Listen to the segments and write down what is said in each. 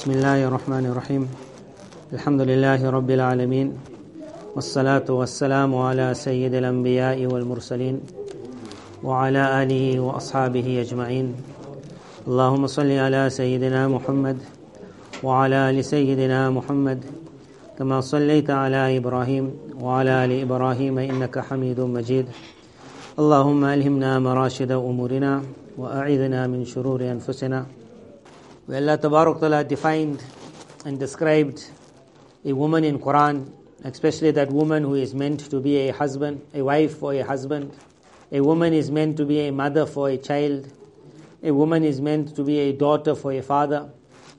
بسم الله الرحمن الرحيم الحمد لله رب العالمين والصلاة والسلام على سيد الأنبياء والمرسلين وعلى آله وأصحابه أجمعين اللهم صل على سيدنا محمد وعلى آل سيدنا محمد كما صليت على إبراهيم وعلى آل إبراهيم إنك حميد مجيد اللهم ألهمنا مراشد أمورنا وأعذنا من شرور أنفسنا Allah Tabarak Ta'ala defined and described a woman in Quran, especially that woman who is meant to be a husband, a wife for a husband. A woman is meant to be a mother for a child. A woman is meant to be a daughter for a father.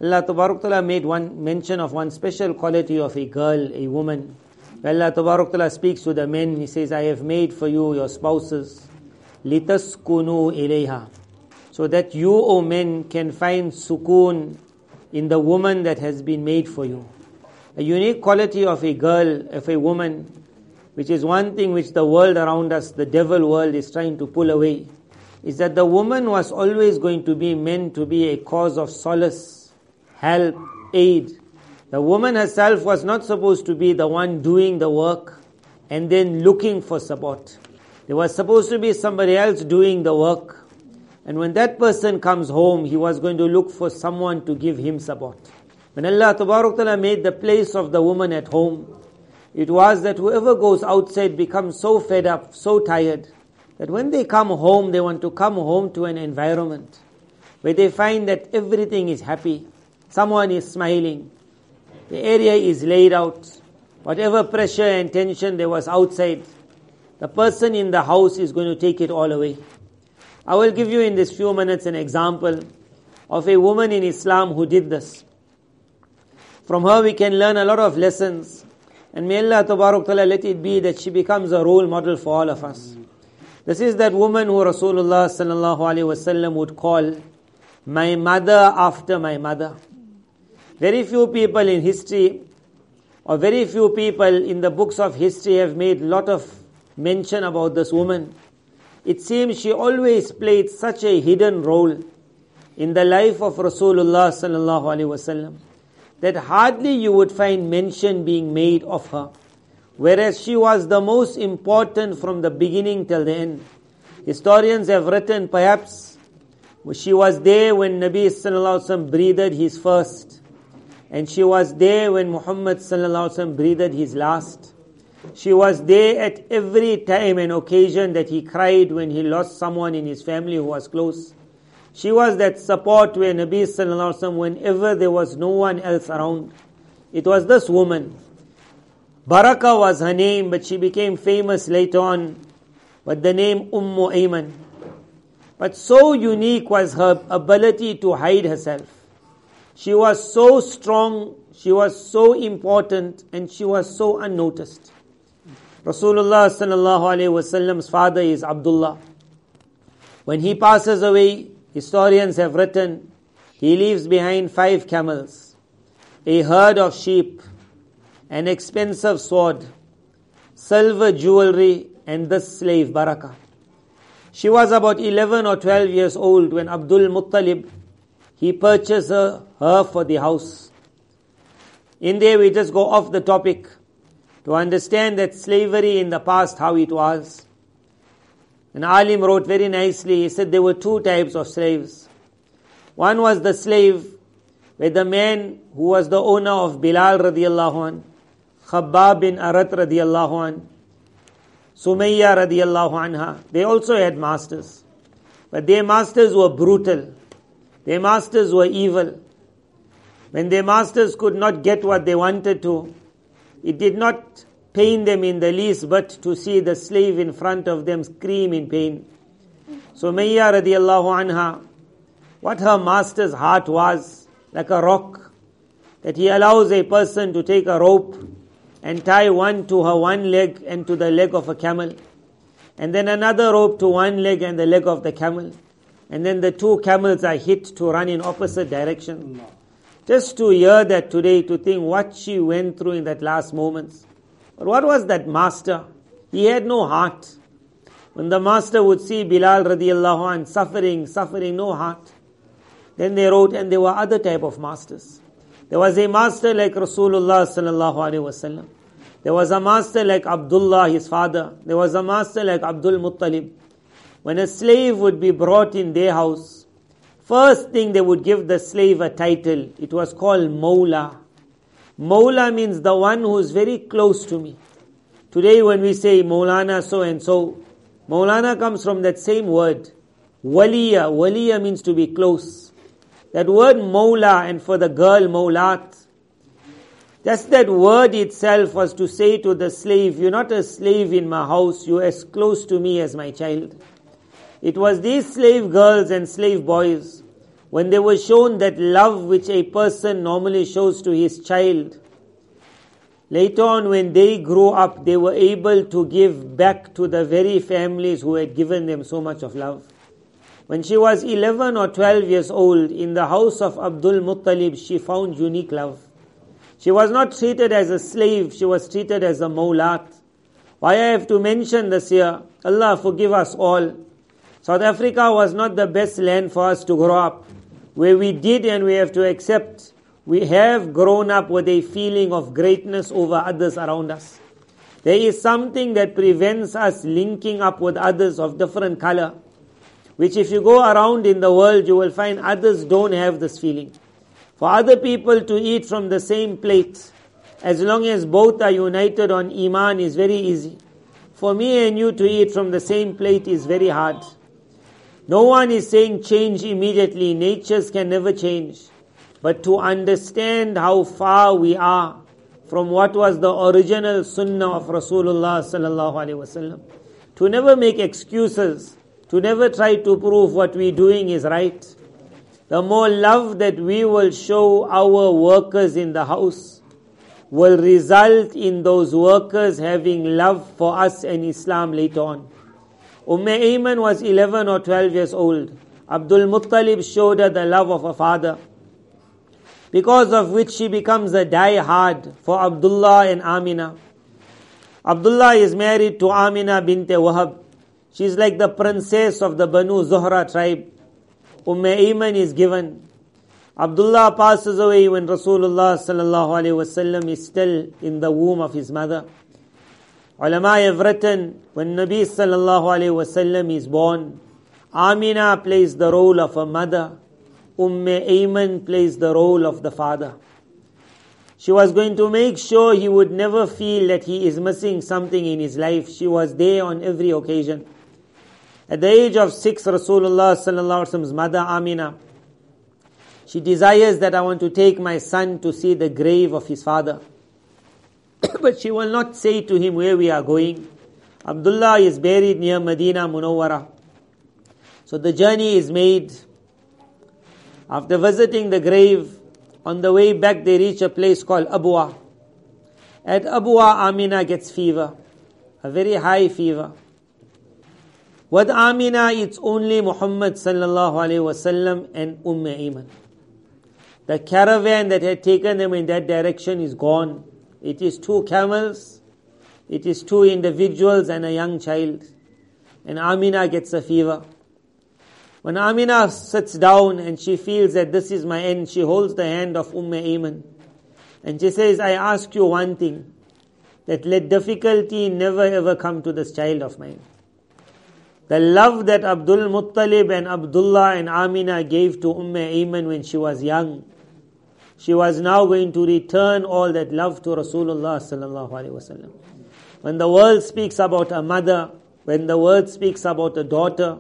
Allah Tabarak Ta'ala made one mention of one special quality of a girl, a woman. Where Allah Tabarak Ta'ala speaks to the men, He says, I have made for you your spouses. لِتَسْكُنُوا إِلَيْهَا so that you, O men, can find sukoon in the woman that has been made for you. A unique quality of a girl, of a woman, which is one thing which the world around us, the devil world, is trying to pull away, is that the woman was always going to be meant to be a cause of solace, help, aid. The woman herself was not supposed to be the one doing the work and then looking for support. There was supposed to be somebody else doing the work and when that person comes home, he was going to look for someone to give him support. When Allah Ta'ala made the place of the woman at home, it was that whoever goes outside becomes so fed up, so tired, that when they come home, they want to come home to an environment where they find that everything is happy, someone is smiling, the area is laid out, whatever pressure and tension there was outside, the person in the house is going to take it all away. I will give you in this few minutes an example of a woman in Islam who did this. From her we can learn a lot of lessons. And may Allah Ta'ala let it be that she becomes a role model for all of us. This is that woman who Rasulullah Sallallahu Alaihi Wasallam would call my mother after my mother. Very few people in history or very few people in the books of history have made lot of mention about this woman. It seems she always played such a hidden role in the life of Rasulullah sallallahu alaihi wasallam that hardly you would find mention being made of her. Whereas she was the most important from the beginning till the end. Historians have written perhaps she was there when Nabi sallallahu alaihi wasallam breathed his first. And she was there when Muhammad sallallahu alaihi wasallam breathed his last. She was there at every time and occasion that he cried when he lost someone in his family who was close. She was that support where Nabi Sallallahu Alaihi Wasallam, whenever there was no one else around, it was this woman. Baraka was her name, but she became famous later on. with the name Ummu Ayman. But so unique was her ability to hide herself. She was so strong, she was so important, and she was so unnoticed. Rasulullah sallallahu alayhi wasallam's father is Abdullah. When he passes away, historians have written, he leaves behind five camels, a herd of sheep, an expensive sword, silver jewelry, and the slave Baraka. She was about 11 or 12 years old when Abdul Muttalib, he purchased her, her for the house. In there we just go off the topic to understand that slavery in the past, how it was. And Alim wrote very nicely, he said there were two types of slaves. One was the slave where the man who was the owner of Bilal radiallahu an, Khabbab bin Arat radiallahu an, Sumayya radiallahu anha, they also had masters. But their masters were brutal. Their masters were evil. When their masters could not get what they wanted to, it did not pain them in the least but to see the slave in front of them scream in pain. Sumayya radiallahu anha, what her master's heart was, like a rock, that he allows a person to take a rope and tie one to her one leg and to the leg of a camel, and then another rope to one leg and the leg of the camel, and then the two camels are hit to run in opposite direction. Just to hear that today, to think what she went through in that last moments. But what was that master? He had no heart. When the master would see Bilal radiallahu anh suffering, suffering, no heart. Then they wrote, and there were other type of masters. There was a master like Rasulullah sallallahu alaihi wasallam. There was a master like Abdullah, his father. There was a master like Abdul Muttalib. When a slave would be brought in their house, first thing they would give the slave a title. It was called Mawla. Mawla means the one who is very close to me. Today when we say Maulana so and so, Maulana comes from that same word. Waliya. Waliya means to be close. That word Mawla and for the girl Mawlat. Just that word itself was to say to the slave, you're not a slave in my house, you're as close to me as my child. It was these slave girls and slave boys, when they were shown that love which a person normally shows to his child, Later on, when they grew up, they were able to give back to the very families who had given them so much of love. When she was 11 or 12 years old, in the house of Abdul Muttalib, she found unique love. She was not treated as a slave, she was treated as a maulat. Why I have to mention this here? Allah forgive us all. South Africa was not the best land for us to grow up, where we did and we have to accept we have grown up with a feeling of greatness over others around us. There is something that prevents us linking up with others of different color, which if you go around in the world, you will find others don't have this feeling. For other people to eat from the same plate, as long as both are united on Iman, is very easy. For me and you to eat from the same plate is very hard. No one is saying change immediately. Natures can never change but to understand how far we are from what was the original sunnah of Rasulullah sallallahu alaihi wasallam. To never make excuses, to never try to prove what we're doing is right. The more love that we will show our workers in the house will result in those workers having love for us and Islam later on. Umm Ayman was 11 or 12 years old. Abdul Muttalib showed her the love of a father because of which she becomes a die-hard for Abdullah and Amina. Abdullah is married to Amina bint Wahab. She's like the princess of the Banu Zuhra tribe. Umm Ayman is given. Abdullah passes away when Rasulullah sallallahu alaihi wasallam is still in the womb of his mother. Ulama have written when Nabi sallallahu alaihi wasallam is born, Amina plays the role of a mother Umm Ayman plays the role of the father. She was going to make sure he would never feel that he is missing something in his life. She was there on every occasion. At the age of six, Rasulullah sallallahu alaihi wasallam's mother Amina, she desires that I want to take my son to see the grave of his father. But she will not say to him where we are going. Abdullah is buried near Medina Munawwara. So the journey is made after visiting the grave, on the way back they reach a place called Abwa. At Abwa, Amina gets fever, a very high fever. With Amina, it's only Muhammad sallallahu alaihi wasallam and Umm Ayman. The caravan that had taken them in that direction is gone. It is two camels, it is two individuals and a young child. And Amina gets a fever. When Amina sits down and she feels that this is my end, she holds the hand of Umm Ayman. And she says, I ask you one thing, that let difficulty never ever come to this child of mine. The love that Abdul Muttalib and Abdullah and Amina gave to Umm Ayman when she was young, she was now going to return all that love to Rasulullah sallallahu alaihi wasallam. When the world speaks about a mother, when the world speaks about a daughter,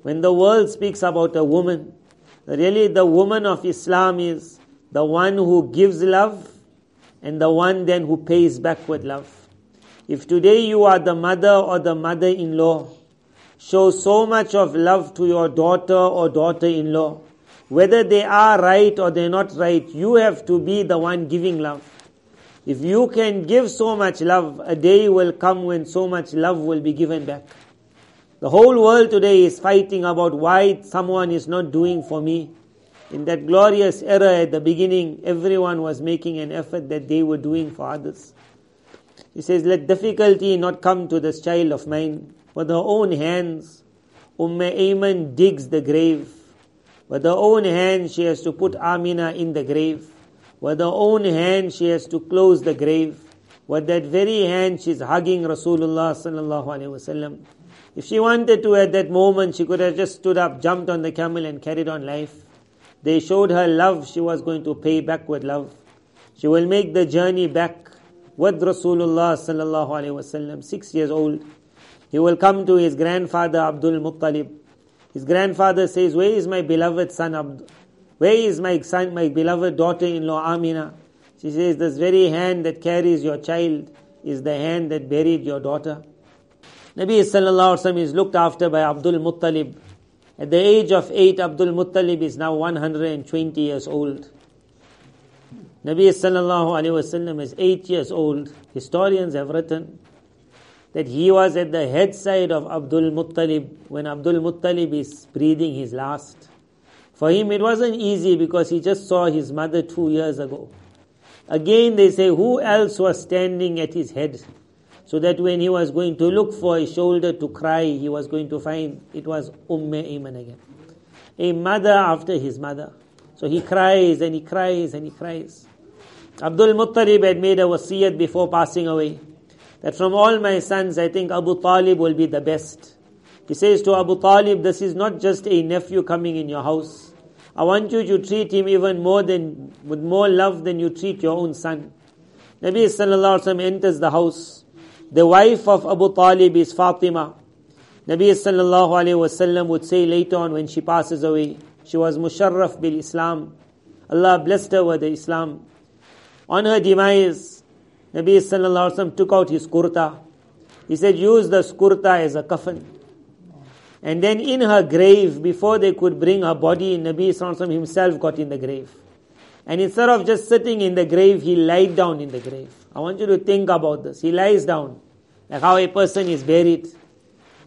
when the world speaks about a woman, really the woman of Islam is the one who gives love and the one then who pays back with love. If today you are the mother or the mother-in-law, show so much of love to your daughter or daughter-in-law. Whether they are right or they're not right, you have to be the one giving love. If you can give so much love, a day will come when so much love will be given back. The whole world today is fighting about why someone is not doing for me. In that glorious era at the beginning, everyone was making an effort that they were doing for others. He says, let difficulty not come to this child of mine. With her own hands, Umm Ayman digs the grave. With her own hand, she has to put Amina in the grave. With her own hand she has to close the grave. With that very hand she's hugging Rasulullah sallallahu alaihi wasallam. If she wanted to at that moment, she could have just stood up, jumped on the camel and carried on life. They showed her love, she was going to pay back with love. She will make the journey back with Rasulullah sallallahu alaihi wasallam, six years old. He will come to his grandfather Abdul Muttalib. His grandfather says, Where is my beloved son Abdul? Where is my son, my beloved daughter-in-law Amina? She says, This very hand that carries your child is the hand that buried your daughter. Nabi sallallahu wasallam is looked after by Abdul Muttalib. At the age of eight, Abdul Muttalib is now 120 years old. Nabi sallallahu wasallam is eight years old. Historians have written that he was at the head side of Abdul Muttalib when Abdul Muttalib is breathing his last. For him it wasn't easy because he just saw his mother two years ago. Again they say who else was standing at his head? So that when he was going to look for a shoulder to cry, he was going to find it was Umm Ayman again. A mother after his mother. So he cries and he cries and he cries. Abdul Muttalib had made a wasiyat before passing away that from all my sons, I think Abu Talib will be the best. He says to Abu Talib, this is not just a nephew coming in your house. I want you to treat him even more than, with more love than you treat your own son. Nabi sallallahu alaihi wasallam enters the house. The wife of Abu Talib is Fatima. Nabi sallallahu alaihi wasallam would say later on when she passes away, she was musharraf bil Islam. Allah blessed her with the Islam. On her demise, Nabi sallallahu alaihi wasallam took out his kurta. He said, use the kurta as a coffin. And then in her grave, before they could bring her body, Nabi sallallahu himself got in the grave. And instead of just sitting in the grave, he lied down in the grave. I want you to think about this. He lies down, like how a person is buried.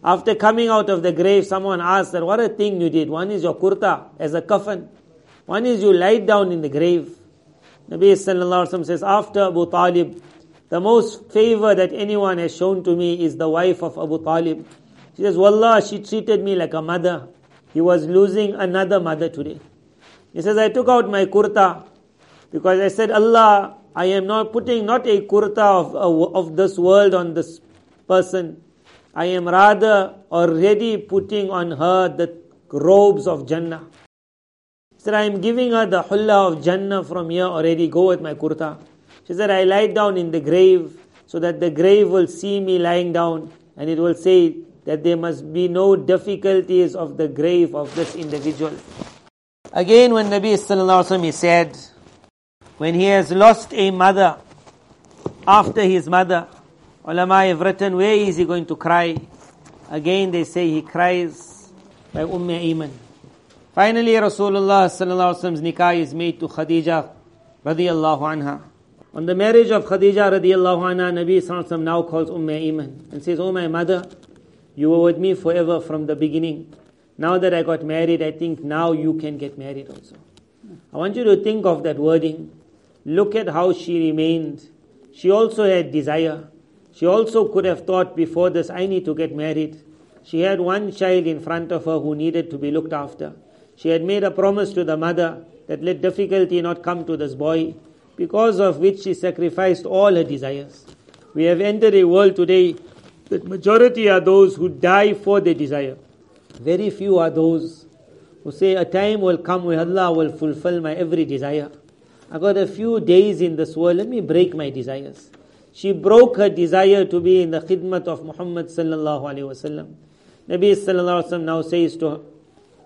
After coming out of the grave, someone asked that, what a thing you did. One is your kurta as a coffin. One is you lied down in the grave. Nabi sallallahu alaihi wasallam says, after Abu Talib, the most favor that anyone has shown to me is the wife of Abu Talib. She says, Wallah, she treated me like a mother. He was losing another mother today. He says, I took out my kurta because I said, Allah, I am not putting not a kurta of, of this world on this person. I am rather already putting on her the robes of Jannah. He said, I am giving her the hulla of Jannah from here already. Go with my kurta. She said, I lie down in the grave so that the grave will see me lying down and it will say that there must be no difficulties of the grave of this individual. Again, when Nabi Sallallahu Wasallam said, when he has lost a mother after his mother, ulama have written, where is he going to cry? Again, they say he cries by Umm Ayman. Finally, Rasulullah Sallallahu nikah is made to Khadija radiallahu anha. On the marriage of Khadija radiallahu anha, Nabi Sallallahu now calls Umm Ayman and says, Oh my mother, you were with me forever from the beginning. Now that I got married, I think now you can get married also. I want you to think of that wording. Look at how she remained. She also had desire. She also could have thought before this, I need to get married. She had one child in front of her who needed to be looked after. She had made a promise to the mother that let difficulty not come to this boy because of which she sacrificed all her desires. We have entered a world today that majority are those who die for their desire. Very few are those who say a time will come where Allah will fulfill my every desire. I got a few days in this world, let me break my desires. She broke her desire to be in the khidmat of Muhammad sallallahu alaihi wasallam. Nabi sallallahu alaihi wasallam now says to her,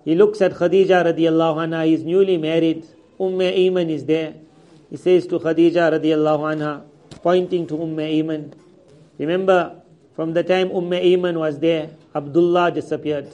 he looks at Khadija radiallahu anha, he's newly married, Umm Ayman is there. He says to Khadija radiallahu anha, pointing to Umm Ayman, remember from the time Umm Ayman was there, Abdullah disappeared.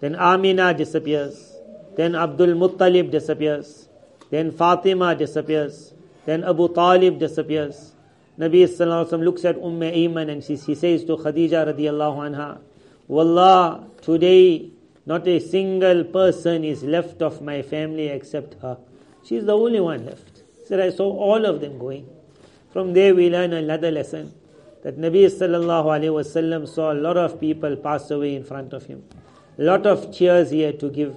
Then Amina disappears. Then Abdul Muttalib disappears. Then Fatima disappears. Then Abu Talib disappears. Nabi Sallallahu looks at Umm Ayman and he, he says to Khadija radiallahu anha, Wallah, today not a single person is left of my family except her. She's the only one left said, I saw all of them going. From there we learn another lesson that Nabi sallallahu alayhi wasallam saw a lot of people pass away in front of him. A lot of tears he had to give.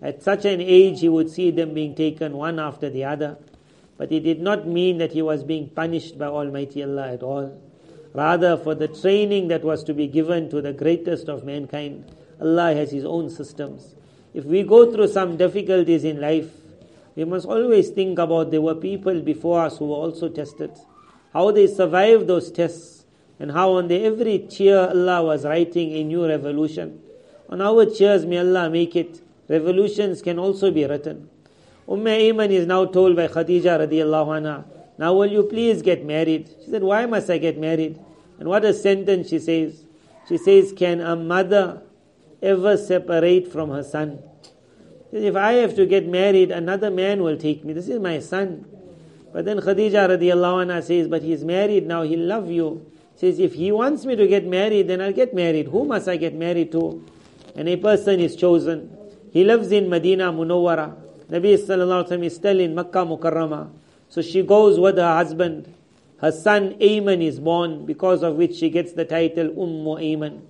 At such an age he would see them being taken one after the other. But it did not mean that he was being punished by Almighty Allah at all. Rather, for the training that was to be given to the greatest of mankind, Allah has His own systems. If we go through some difficulties in life, we must always think about there were people before us who were also tested. How they survived those tests, and how on the every cheer Allah was writing a new revolution. On our cheers, may Allah make it. Revolutions can also be written. Umm Ayman is now told by Khadija radiallahu anha, now will you please get married? She said, why must I get married? And what a sentence she says. She says, can a mother ever separate from her son? If I have to get married, another man will take me. This is my son. But then Khadija radiallahu anha says, but he's married now, he'll love you. Says, if he wants me to get married, then I'll get married. Who must I get married to? And a person is chosen. He lives in Medina Munawwara. Nabi sallallahu alayhi wa is still in Makkah Mukarramah. So she goes with her husband. Her son Ayman is born, because of which she gets the title Ummu Ayman,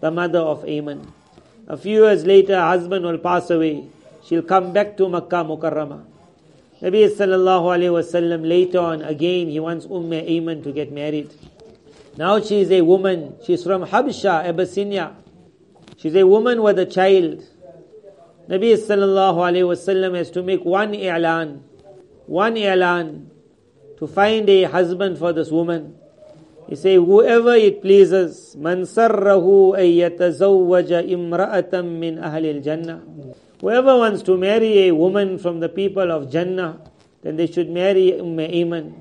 the mother of Ayman. A few years later, her husband will pass away. She'll come back to Makkah Mukarramah. Nabi sallallahu alayhi wasallam later on again he wants Umm Ayman to get married. Now she is a woman. She's from Habsha, Abyssinia. She's a woman with a child. Nabi sallallahu alayhi wasallam has to make one i'lan, one i'lan to find a husband for this woman. He say, whoever it pleases, man sarrahu ay yatazawwaja min ahli al-jannah. Whoever wants to marry a woman from the people of Jannah, then they should marry Umm Ayman.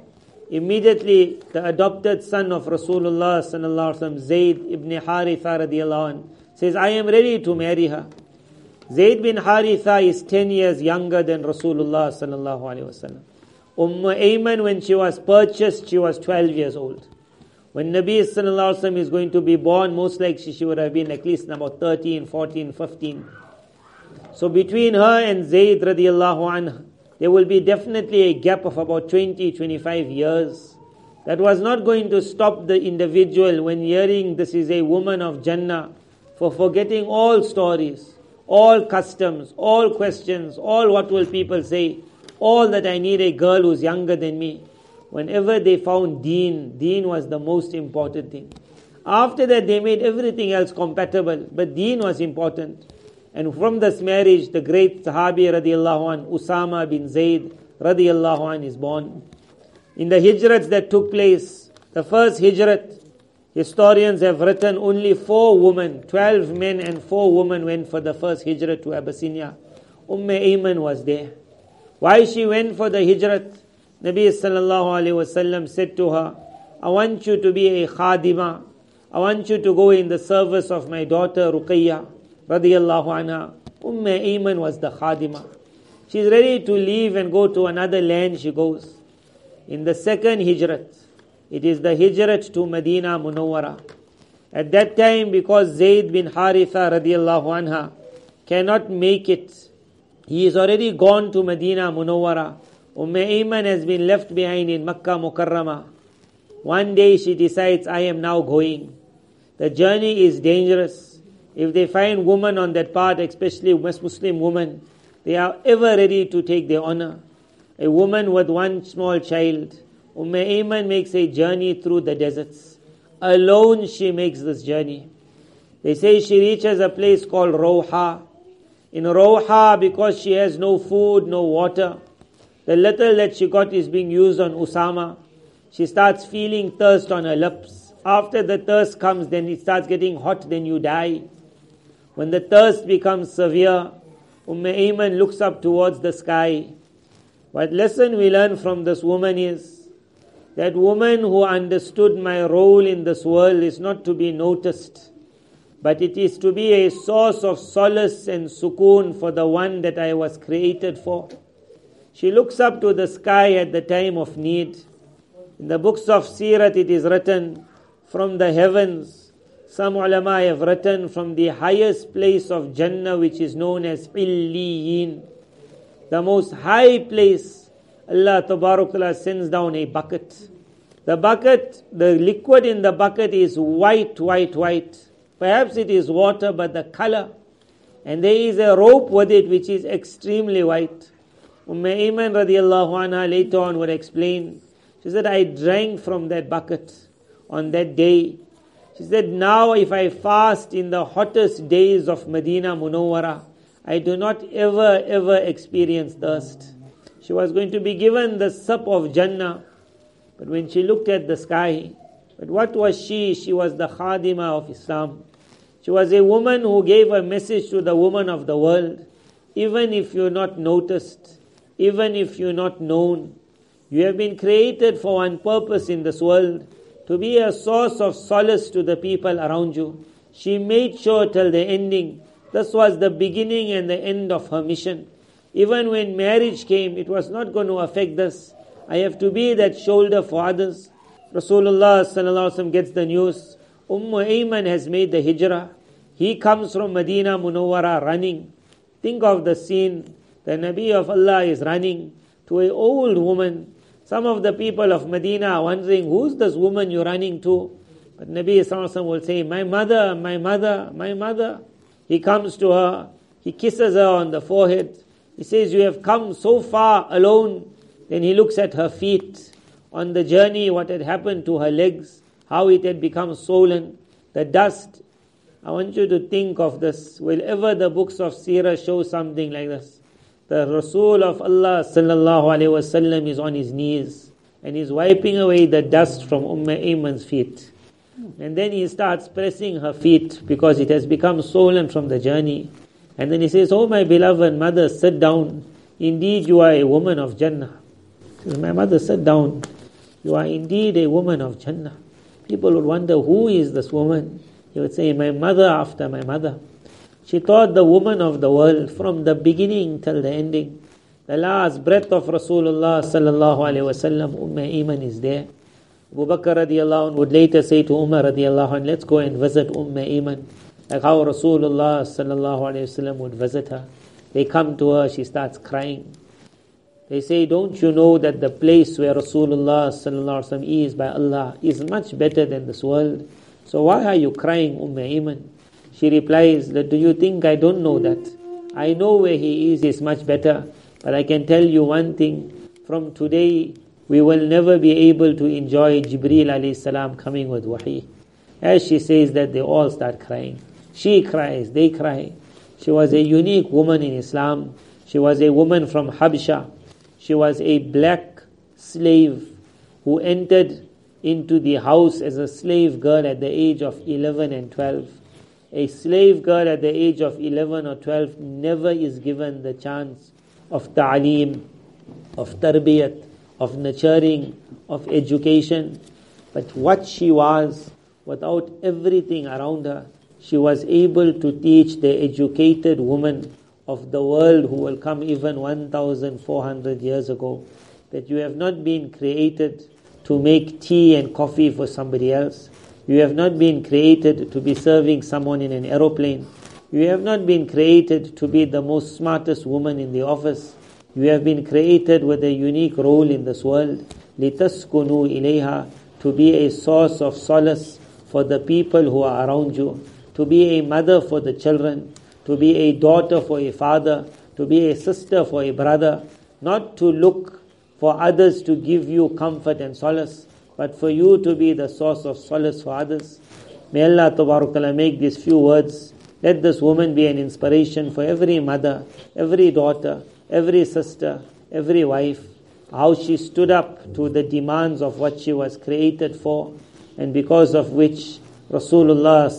Immediately, the adopted son of Rasulullah sallallahu alaihi wasallam, Zayd ibn Haritha radiallahu anh, says, I am ready to marry her. Zayd bin Haritha is 10 years younger than Rasulullah sallallahu alaihi wasallam. Umm Ayman, when she was purchased, she was 12 years old. When Nabi sallallahu alaihi wasallam is going to be born, most likely she would have been at least about 13, 14, 15. So between her and Zayd radiallahu anhu, there will be definitely a gap of about 20, 25 years. That was not going to stop the individual when hearing this is a woman of Jannah for forgetting all stories, all customs, all questions, all what will people say, all that I need a girl who's younger than me. Whenever they found deen, deen was the most important thing. After that, they made everything else compatible, but deen was important. And from this marriage, the great Sahabi radiallahu an, Usama bin Zayd radiallahu an is born. In the hijrats that took place, the first hijrat, historians have written only four women, twelve men and four women went for the first hijrat to Abyssinia. Umm Ayman was there. Why she went for the hijrat? Nabi sallallahu alayhi wasallam said to her, I want you to be a khadima. I want you to go in the service of my daughter Ruqayya radiallahu anha, Umm Ayman was the khadima. She's ready to leave and go to another land, she goes. In the second hijrat, it is the hijrat to Medina Munawwara. At that time, because Zayd bin Haritha radiallahu anha cannot make it, he is already gone to Medina Munawwara. Umm Ayman has been left behind in Makkah Mukarramah. One day she decides, I am now going. The journey is dangerous. If they find woman on that path, especially Muslim woman, they are ever ready to take their honor. A woman with one small child, Umm Ayman makes a journey through the deserts. Alone she makes this journey. They say she reaches a place called Roha. In Roha, because she has no food, no water, the little that she got is being used on Usama. She starts feeling thirst on her lips. After the thirst comes, then it starts getting hot, then you die. When the thirst becomes severe, Umm Ayman looks up towards the sky. What lesson we learn from this woman is that woman who understood my role in this world is not to be noticed, but it is to be a source of solace and sukoon for the one that I was created for. She looks up to the sky at the time of need. In the books of Sirat it is written, from the heavens some ulama have written from the highest place of Jannah, which is known as Illiyin, the most high place. Allah Ta'ala sends down a bucket. The bucket, the liquid in the bucket is white, white, white. Perhaps it is water, but the color. And there is a rope with it which is extremely white. Umm Ayman radiallahu anha later on would explain, she said, I drank from that bucket on that day. She said, now if I fast in the hottest days of Medina Munawwara, I do not ever, ever experience thirst. She was going to be given the sup of Jannah. But when she looked at the sky, but what was she? She was the Khadima of Islam. She was a woman who gave a message to the woman of the world. Even if you're not noticed, even if you're not known, you have been created for one purpose in this world to be a source of solace to the people around you. She made sure till the ending. This was the beginning and the end of her mission. Even when marriage came, it was not going to affect this. I have to be that shoulder for others. Rasulullah gets the news. Umm Ayman has made the hijrah. He comes from Medina Munawwara running. Think of the scene. The Nabi of Allah is running to an old woman. Some of the people of Medina are wondering, who's this woman you're running to? But Nabi will say, my mother, my mother, my mother. He comes to her. He kisses her on the forehead. He says, You have come so far alone. Then he looks at her feet. On the journey, what had happened to her legs, how it had become swollen, the dust. I want you to think of this. Wherever the books of Sirah show something like this, the Rasul of Allah sallallahu alaihi wasallam is on his knees and he's wiping away the dust from Umm Ayman's feet. And then he starts pressing her feet because it has become swollen from the journey. And then he says, Oh, my beloved mother, sit down. Indeed, you are a woman of Jannah. Says, my mother, sit down. You are indeed a woman of Jannah. People would wonder, Who is this woman? He would say, My mother after my mother. She taught the woman of the world from the beginning till the ending. The last breath of Rasulullah sallallahu alayhi wasallam, Umm Ayman is there. Abu Bakr radiallahu anh would later say to Umar radiallahu anh, let's go and visit Umm Ayman. Like how Rasulullah sallallahu alayhi wasallam would visit her. They come to her, she starts crying. They say, don't you know that the place where Rasulullah sallallahu alayhi wasallam is by Allah is much better than this world? So why are you crying, Umm Ayman? She replies, that, do you think I don't know that? I know where he is is much better. But I can tell you one thing. From today, we will never be able to enjoy Jibreel alayhi salam coming with wahi. As she says that, they all start crying. She cries, they cry. She was a unique woman in Islam. She was a woman from Habsha. She was a black slave who entered into the house as a slave girl at the age of 11 and 12. A slave girl at the age of 11 or 12 never is given the chance of ta'aleem, of tarbiyat, of nurturing, of education. But what she was, without everything around her, she was able to teach the educated woman of the world who will come even 1400 years ago that you have not been created to make tea and coffee for somebody else. You have not been created to be serving someone in an aeroplane. You have not been created to be the most smartest woman in the office. You have been created with a unique role in this world. لِتَسْكُنُوا إِلَيْهَا To be a source of solace for the people who are around you to be a mother for the children, to be a daughter for a father, to be a sister for a brother, not to look for others to give you comfort and solace, but for you to be the source of solace for others. May Allah Ta'ala make these few words. Let this woman be an inspiration for every mother, every daughter, every sister, every wife. How she stood up to the demands of what she was created for, and because of which Rasulullah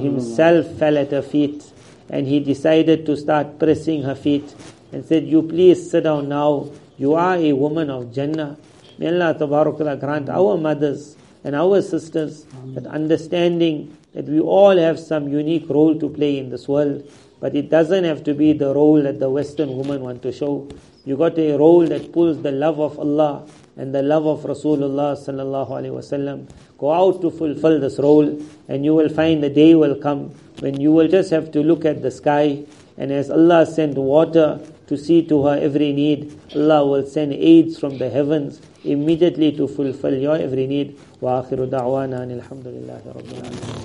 himself fell at her feet and he decided to start pressing her feet and said, You please sit down now. You are a woman of Jannah. May Allah Ta'ala grant our mothers and our sisters that understanding that we all have some unique role to play in this world. But it doesn't have to be the role that the Western woman want to show. You got a role that pulls the love of Allah and the love of Rasulullah sallallahu alaihi wasallam. Go out to fulfill this role, and you will find the day will come when you will just have to look at the sky, and as Allah sent water to see to her every need, Allah will send aids from the heavens immediately to fulfill your every need. وآخر دعوانا الحمد لله رب العالمين